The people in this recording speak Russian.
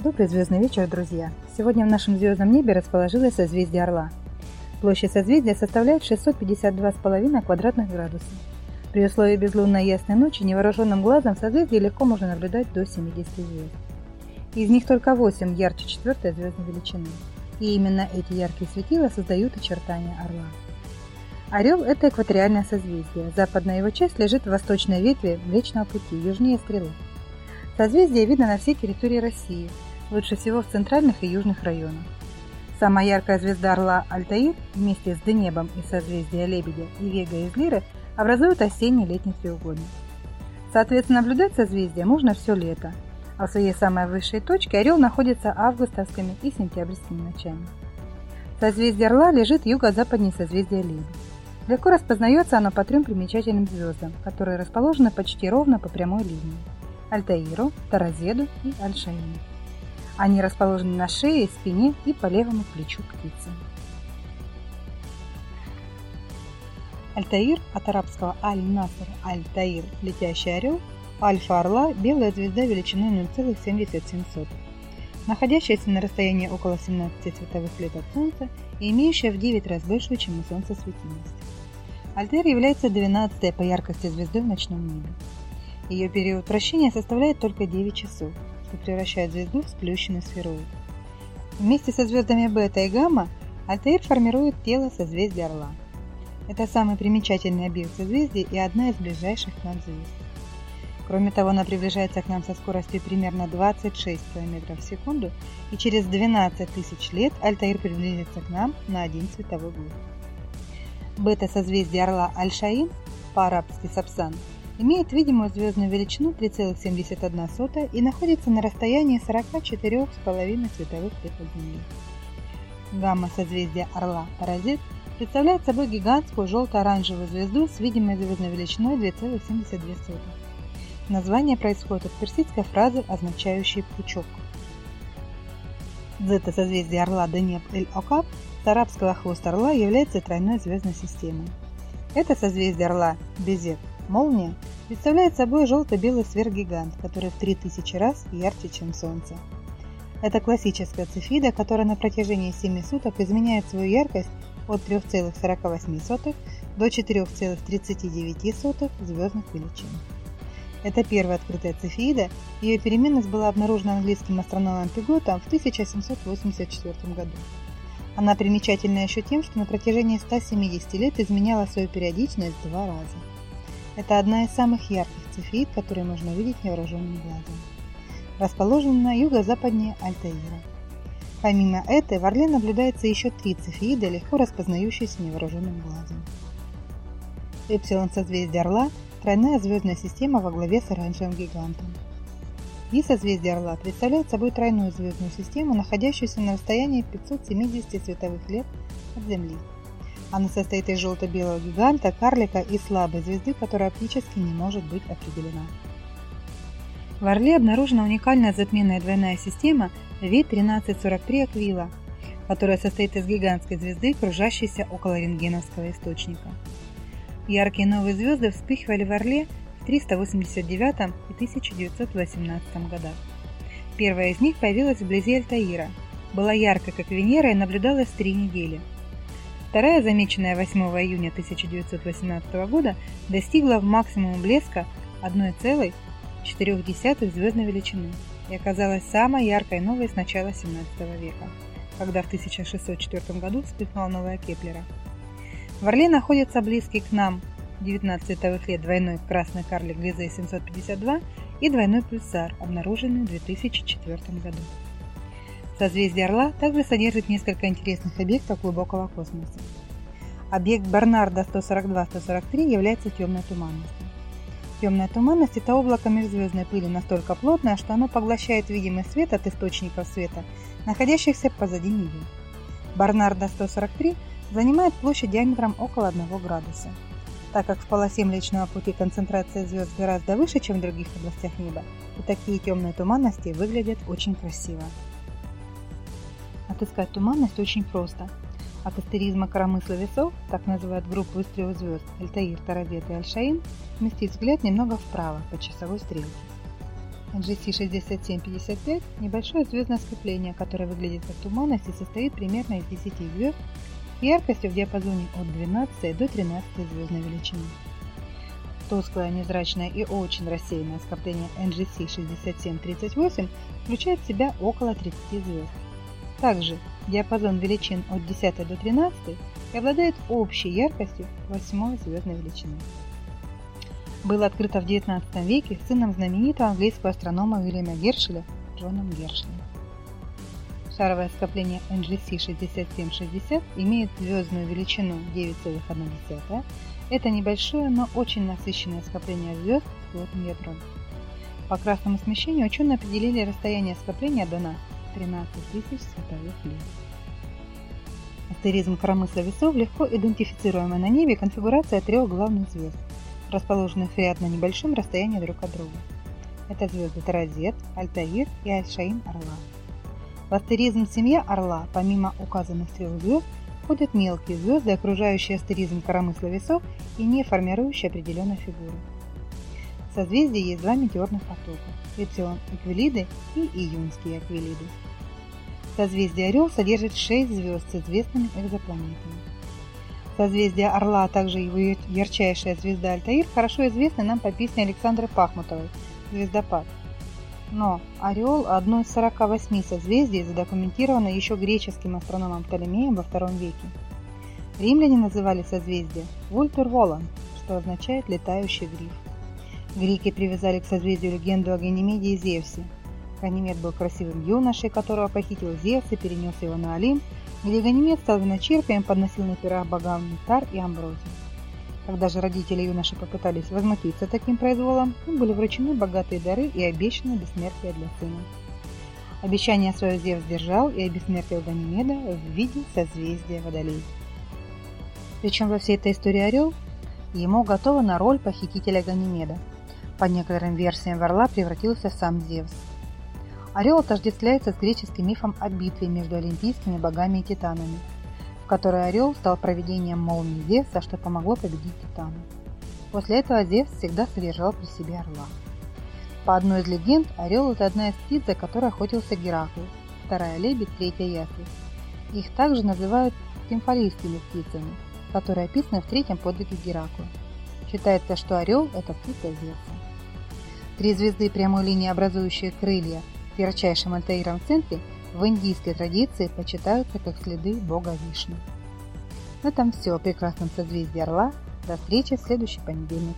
Добрый звездный вечер, друзья! Сегодня в нашем звездном небе расположилось созвездие Орла. Площадь созвездия составляет 652,5 квадратных градусов. При условии безлунной ясной ночи невооруженным глазом в созвездии легко можно наблюдать до 70 звезд. Из них только 8 ярче четвертой звездной величины. И именно эти яркие светила создают очертания Орла. Орел – это экваториальное созвездие. Западная его часть лежит в восточной ветви Млечного пути, южнее Стрелы. Созвездие видно на всей территории России – лучше всего в центральных и южных районах. Самая яркая звезда Орла Альтаир вместе с Денебом из созвездия Лебедя и Вега из Лиры образуют осенний летний треугольник. Соответственно, наблюдать созвездие можно все лето, а в своей самой высшей точке Орел находится августовскими и сентябрьскими ночами. Созвездие Орла лежит юго-западнее созвездия Лебедь. Легко распознается оно по трем примечательным звездам, которые расположены почти ровно по прямой линии – Альтаиру, Таразеду и Альшаину. Они расположены на шее, спине и по левому плечу птицы. Альтаир от арабского Аль-Наср Аль-Таир – летящий орел, Альфа-Орла – белая звезда величиной 0,77, находящаяся на расстоянии около 17 световых лет от Солнца и имеющая в 9 раз большую, чем у Солнца светимость. Альтаир является 12 по яркости звездой в ночном небе. Ее период вращения составляет только 9 часов – что превращает звезду в сплющенный сфероид. Вместе со звездами Бета и Гамма Альтаир формирует тело созвездия Орла. Это самый примечательный объект созвездия и одна из ближайших к нам звезд. Кроме того, она приближается к нам со скоростью примерно 26 км в секунду, и через 12 тысяч лет Альтаир приблизится к нам на один световой год. Бета-созвездие Орла Аль-Шаин, по-арабски Сапсан, имеет видимую звездную величину 3,71 и находится на расстоянии 44,5 световых лет от Земли. Гамма созвездия Орла Паразит представляет собой гигантскую желто-оранжевую звезду с видимой звездной величиной 2,72. Название происходит от персидской фразы, означающей «пучок». Дзета созвездия Орла Денеб Эль-Окаб с арабского хвост Орла является тройной звездной системой. Это созвездие Орла Безет Молния представляет собой желто-белый сверхгигант, который в 3000 раз ярче, чем Солнце. Это классическая цефида, которая на протяжении 7 суток изменяет свою яркость от 3,48 до 4,39 звездных величин. Это первая открытая цефеида, ее переменность была обнаружена английским астрономом Пиготом в 1784 году. Она примечательна еще тем, что на протяжении 170 лет изменяла свою периодичность два раза. Это одна из самых ярких цефеид, которые можно увидеть невооруженным глазом. Расположена на юго-западнее Альтаира. Помимо этой, в Орле наблюдается еще три цефеида, легко распознающиеся невооруженным глазом. Эпсилон созвездия Орла – тройная звездная система во главе с оранжевым гигантом. И созвездие Орла представляет собой тройную звездную систему, находящуюся на расстоянии 570 световых лет от Земли. Она состоит из желто-белого гиганта, карлика и слабой звезды, которая оптически не может быть определена. В Орле обнаружена уникальная затменная двойная система V1343 Аквила, которая состоит из гигантской звезды, кружащейся около рентгеновского источника. Яркие новые звезды вспыхивали в Орле в 389 и 1918 годах. Первая из них появилась вблизи Альтаира, была яркой, как Венера, и наблюдалась три недели – Вторая, замеченная 8 июня 1918 года, достигла в максимум блеска 1,4 звездной величины и оказалась самой яркой новой с начала 17 века, когда в 1604 году вспыхнула новая Кеплера. В Орле находится близкий к нам 19 световых лет двойной красный карлик Глизе 752 и двойной пульсар, обнаруженный в 2004 году. Созвездие Орла также содержит несколько интересных объектов глубокого космоса. Объект Барнарда 142-143 является темной туманностью. Темная туманность – это облако межзвездной пыли настолько плотное, что оно поглощает видимый свет от источников света, находящихся позади нее. Барнарда 143 занимает площадь диаметром около 1 градуса. Так как в полосе Млечного Пути концентрация звезд гораздо выше, чем в других областях неба, и такие темные туманности выглядят очень красиво. Отыскать туманность очень просто. От астеризма коромысла весов, так называют группу из трех звезд Альтаир, Таразет и Альшаин, сместить взгляд немного вправо по часовой стрелке. NGC 6755 – небольшое звездное скопление, которое выглядит как туманность и состоит примерно из 10 звезд яркостью в диапазоне от 12 до 13 звездной величины. Тусклое, невзрачное и очень рассеянное скопление NGC 6738 включает в себя около 30 звезд. Также диапазон величин от 10 до 13 и обладает общей яркостью 8 звездной величины. Было открыто в XIX веке сыном знаменитого английского астронома Уильяма Гершеля Джоном Гершелем. Шаровое скопление NGC 6760 имеет звездную величину 9,1. Это небольшое, но очень насыщенное скопление звезд с плотным ядром. По красному смещению ученые определили расстояние скопления до нас 13 тысяч световых лет. Астеризм коромысла весов легко идентифицируемая на небе конфигурация трех главных звезд, расположенных в ряд на небольшом расстоянии друг от друга. Это звезды Таразет, Альтаир и Альшаин Орла. В астеризм семья Орла, помимо указанных трех звезд, входят мелкие звезды, окружающие астеризм коромысла весов и не формирующие определенной фигуры. В созвездии есть два метеорных потока – Эцион Эквилиды и Июнские Эквилиды. Созвездие Орел содержит шесть звезд с известными экзопланетами. Созвездие Орла, а также его ярчайшая звезда Альтаир хорошо известны нам по песне Александры Пахмутовой «Звездопад». Но Ореол – одно из 48 созвездий, задокументировано еще греческим астрономом Птолемеем во II веке. Римляне называли созвездие Вультур Волан, что означает «летающий гриф». Греки привязали к созвездию легенду о Ганимеде и Зевсе. Ганимед был красивым юношей, которого похитил Зевс и перенес его на Олимп, где Ганимед стал виночерпием, подносил на пирах богам нектар и амброзию. Когда же родители юноши попытались возмутиться таким произволом, им были вручены богатые дары и обещаны бессмертие для сына. Обещание свое Зевс сдержал и обессмертил Ганимеда в виде созвездия Водолей. Причем во всей этой истории Орел ему готова на роль похитителя Ганимеда. По некоторым версиям в Орла превратился сам Зевс. Орел отождествляется с греческим мифом о битве между олимпийскими богами и титанами – которой Орел стал проведением молнии Зевса, что помогло победить Титана. После этого Зевс всегда содержал при себе орла. По одной из легенд, орел – это одна из птиц, за которой охотился Геракл, вторая – лебедь, третья – ястреб. Их также называют симфолийскими птицами, которые описаны в третьем подвиге Геракла. Считается, что орел – это птица Зевса. Три звезды прямой линии, образующие крылья, с ярчайшим альтаиром в центре – в индийской традиции почитаются как следы бога Вишны. На этом все о прекрасном созвездии Орла. До встречи в следующий понедельник.